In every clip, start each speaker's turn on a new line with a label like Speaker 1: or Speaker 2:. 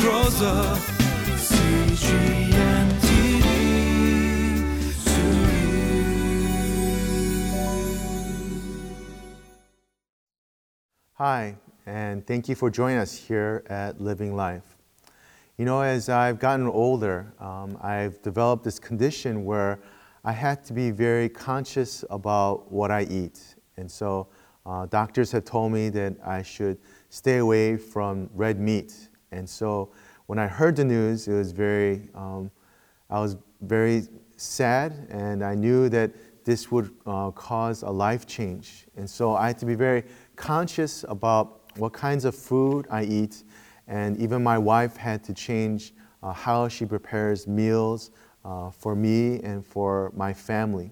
Speaker 1: closer. CGNTV to.
Speaker 2: Hi, and thank you for joining us here at Living Life. You know, as I've gotten older, um, I've developed this condition where I had to be very conscious about what I eat. And so, uh, doctors have told me that I should stay away from red meat. And so, when I heard the news, it was very, um, I was very sad, and I knew that this would uh, cause a life change. And so, I had to be very conscious about what kinds of food I eat. And even my wife had to change uh, how she prepares meals uh, for me and for my family.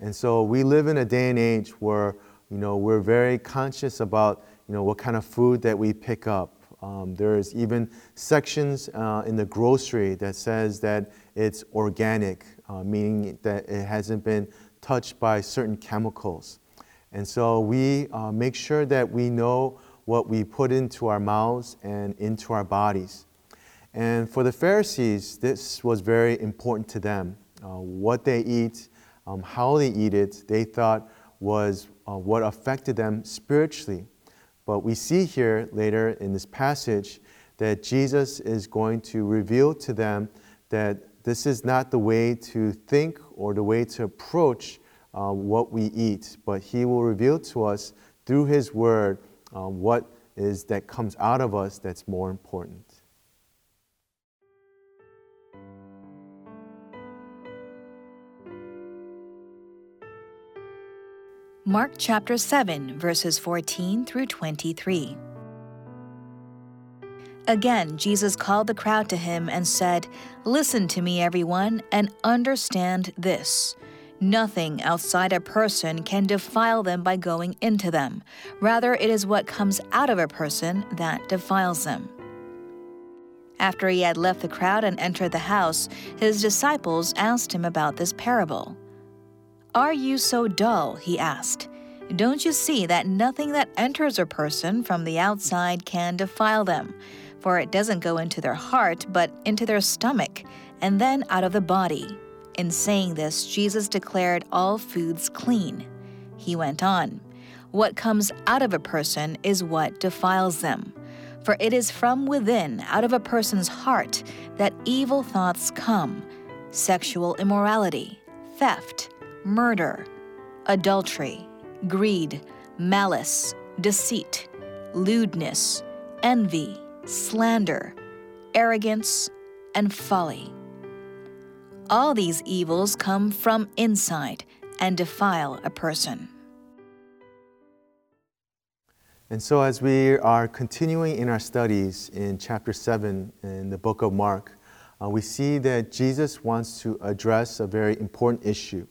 Speaker 2: And so we live in a day and age where you know we're very conscious about you know what kind of food that we pick up. Um, there's even sections uh, in the grocery that says that it's organic, uh, meaning that it hasn't been touched by certain chemicals. And so we uh, make sure that we know what we put into our mouths and into our bodies. And for the Pharisees, this was very important to them. Uh, what they eat, um, how they eat it, they thought was uh, what affected them spiritually. But we see here later in this passage that Jesus is going to reveal to them that this is not the way to think or the way to approach uh, what we eat, but He will reveal to us through His Word uh, what is that comes out of us that's more important.
Speaker 3: Mark chapter 7, verses 14 through 23. Again, Jesus called the crowd to him and said, Listen to me, everyone, and understand this. Nothing outside a person can defile them by going into them. Rather, it is what comes out of a person that defiles them. After he had left the crowd and entered the house, his disciples asked him about this parable. Are you so dull? he asked. Don't you see that nothing that enters a person from the outside can defile them? For it doesn't go into their heart, but into their stomach, and then out of the body. In saying this, Jesus declared all foods clean. He went on, What comes out of a person is what defiles them. For it is from within, out of a person's heart, that evil thoughts come sexual immorality, theft, murder, adultery, greed, malice, deceit, lewdness, envy, slander, arrogance, and folly. All these evils come from inside and defile a person.
Speaker 2: And so, as we are continuing in our studies in chapter 7 in the book of Mark, uh, we see that Jesus wants to address a very important issue,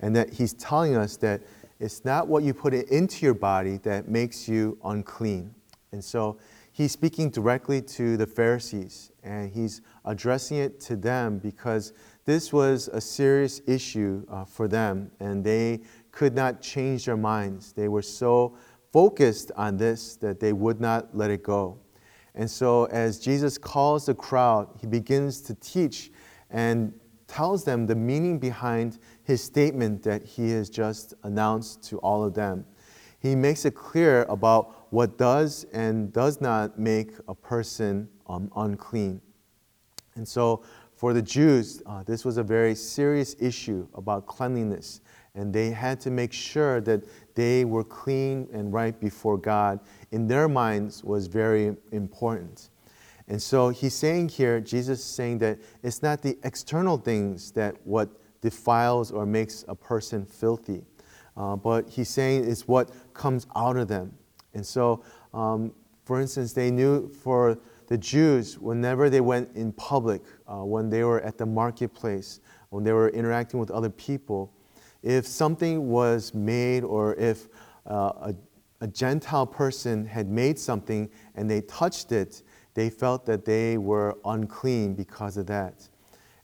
Speaker 2: and that he's telling us that it's not what you put into your body that makes you unclean. And so, he's speaking directly to the Pharisees, and he's addressing it to them because this was a serious issue uh, for them, and they could not change their minds. They were so focused on this that they would not let it go. And so, as Jesus calls the crowd, he begins to teach and tells them the meaning behind his statement that he has just announced to all of them. He makes it clear about what does and does not make a person um, unclean. And so, for the Jews, uh, this was a very serious issue about cleanliness, and they had to make sure that they were clean and right before God. In their minds, was very important. And so he's saying here, Jesus is saying that it's not the external things that what defiles or makes a person filthy, uh, but he's saying it's what comes out of them. And so, um, for instance, they knew for the Jews, whenever they went in public, uh, when they were at the marketplace, when they were interacting with other people, if something was made or if uh, a, a Gentile person had made something and they touched it, they felt that they were unclean because of that.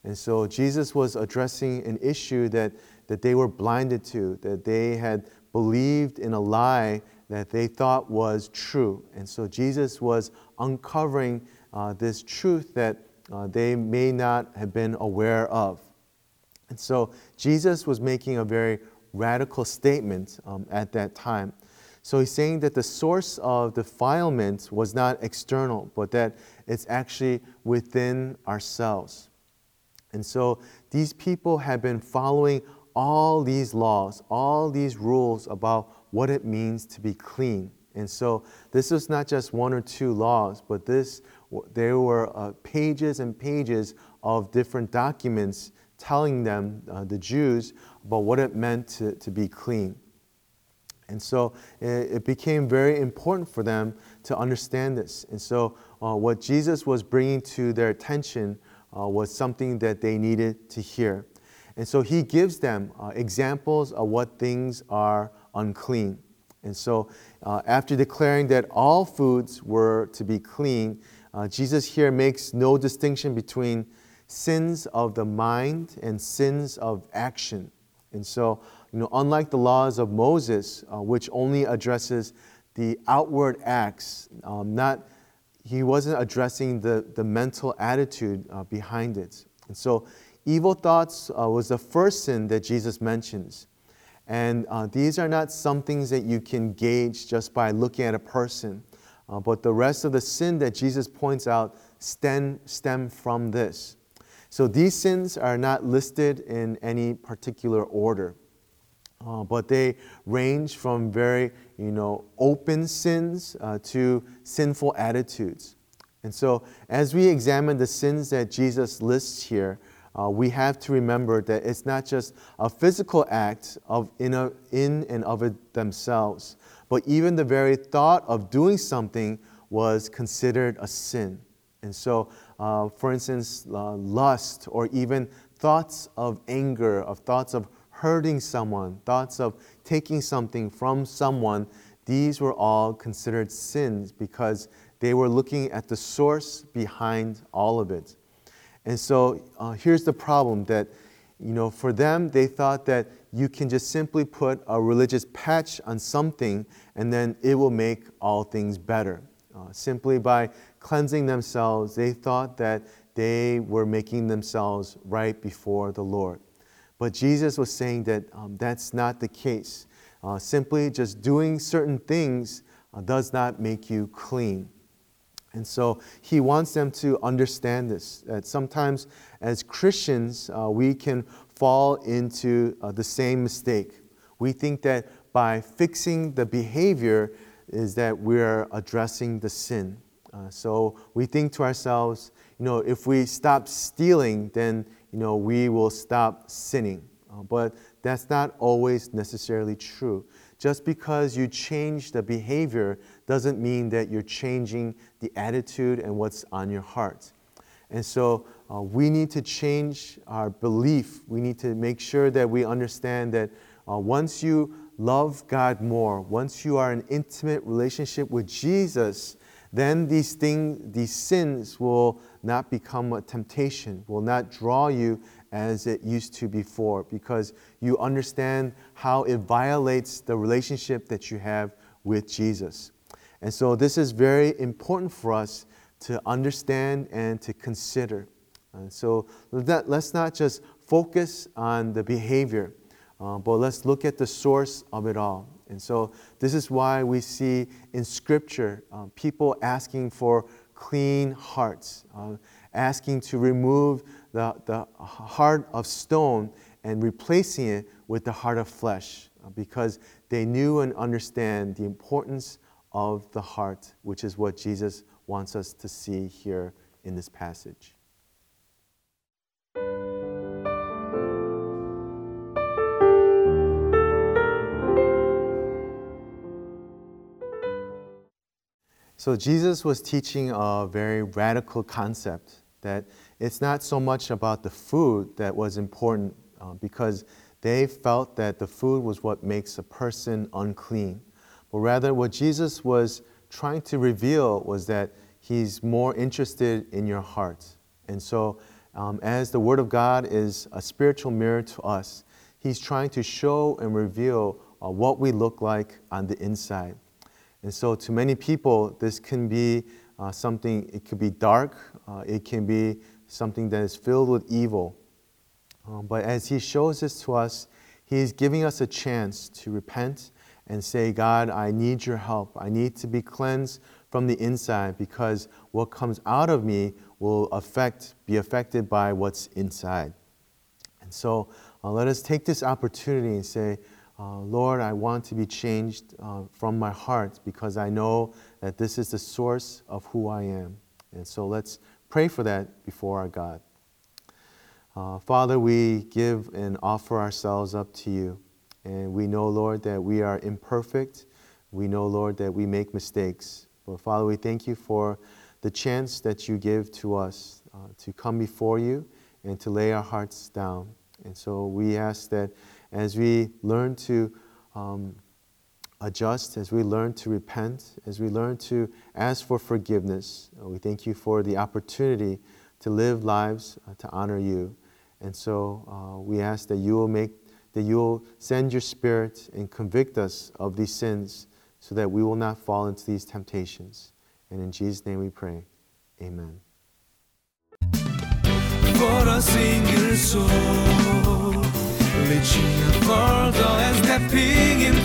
Speaker 2: And so Jesus was addressing an issue that, that they were blinded to, that they had believed in a lie that they thought was true. And so Jesus was uncovering uh, this truth that uh, they may not have been aware of. And so Jesus was making a very radical statement um, at that time. So he's saying that the source of defilement was not external, but that it's actually within ourselves. And so these people had been following all these laws, all these rules about what it means to be clean. And so this was not just one or two laws, but this there were uh, pages and pages of different documents telling them, uh, the Jews, about what it meant to, to be clean. And so it, became very important for them to understand this. And so uh, what Jesus was bringing to their attention uh, was something that they needed to hear. And so he gives them uh, examples of what things are unclean. And so, uh, after declaring that all foods were to be clean, uh, Jesus here makes no distinction between sins of the mind and sins of action. And so, you know, unlike the laws of Moses, uh, which only addresses the outward acts, um, not he wasn't addressing the, the mental attitude uh, behind it. And so, evil thoughts uh, was the first sin that Jesus mentions. And uh, these are not some things that you can gauge just by looking at a person. Uh, but the rest of the sin that Jesus points out stem, stem from this. So these sins are not listed in any particular order. Uh, but they range from very, you know, open sins uh, to sinful attitudes. And so, as we examine the sins that Jesus lists here, uh, we have to remember that it's not just a physical act of in, a, in and of it themselves, but even the very thought of doing something was considered a sin. And so, uh, for instance, uh, lust or even thoughts of anger, of thoughts of hurting someone, thoughts of taking something from someone, these were all considered sins because they were looking at the source behind all of it. And so uh, here's the problem that, you know, for them, they thought that you can just simply put a religious patch on something and then it will make all things better. Uh, simply by cleansing themselves, they thought that they were making themselves right before the Lord. But Jesus was saying that um, that's not the case. Uh, simply just doing certain things uh, does not make you clean. And so he wants them to understand this that sometimes as Christians, uh, we can fall into uh, the same mistake. We think that by fixing the behavior, is that we're addressing the sin. Uh, so we think to ourselves, you know, if we stop stealing, then, you know, we will stop sinning. Uh, but that's not always necessarily true. Just because you change the behavior doesn't mean that you're changing the attitude and what's on your heart. And so uh, we need to change our belief. We need to make sure that we understand that uh, once you love God more, once you are in intimate relationship with Jesus, then these things, these sins will not become a temptation, will not draw you as it used to before because you understand how it violates the relationship that you have with Jesus. And so, this is very important for us to understand and to consider. And so, let's not just focus on the behavior, uh, but let's look at the source of it all. And so, this is why we see in Scripture uh, people asking for clean hearts, uh, asking to remove the, the heart of stone and replacing it with the heart of flesh uh, because they knew and understand the importance of the heart, which is what Jesus wants us to see here in this passage. So, Jesus was teaching a very radical concept that it's not so much about the food that was important uh, because they felt that the food was what makes a person unclean. But rather, what Jesus was trying to reveal was that he's more interested in your heart. And so, um, as the Word of God is a spiritual mirror to us, He's trying to show and reveal uh, what we look like on the inside. And so, to many people, this can be uh, something, it could be dark, uh, it can be something that is filled with evil. Um, but as He shows this to us, He is giving us a chance to repent and say, God, I need your help. I need to be cleansed from the inside because what comes out of me will affect, be affected by what's inside. And so uh, let us take this opportunity and say, uh, Lord, I want to be changed uh, from my heart because I know that this is the source of who I am. And so let's pray for that before our God. Uh, Father, we give and offer ourselves up to you. And we know, Lord, that we are imperfect. We know, Lord, that we make mistakes. But Father, we thank you for the chance that you give to us uh, to come before you and to lay our hearts down. And so we ask that as we learn to um, adjust, as we learn to repent, as we learn to ask for forgiveness, uh, we thank you for the opportunity to live lives uh, to honor you. And so uh, we ask that you will make, that you will send your spirit and convict us of these sins so that we will not fall into these temptations. And in Jesus' name we pray. Amen.
Speaker 1: For a single soul, reaching further and stepping in.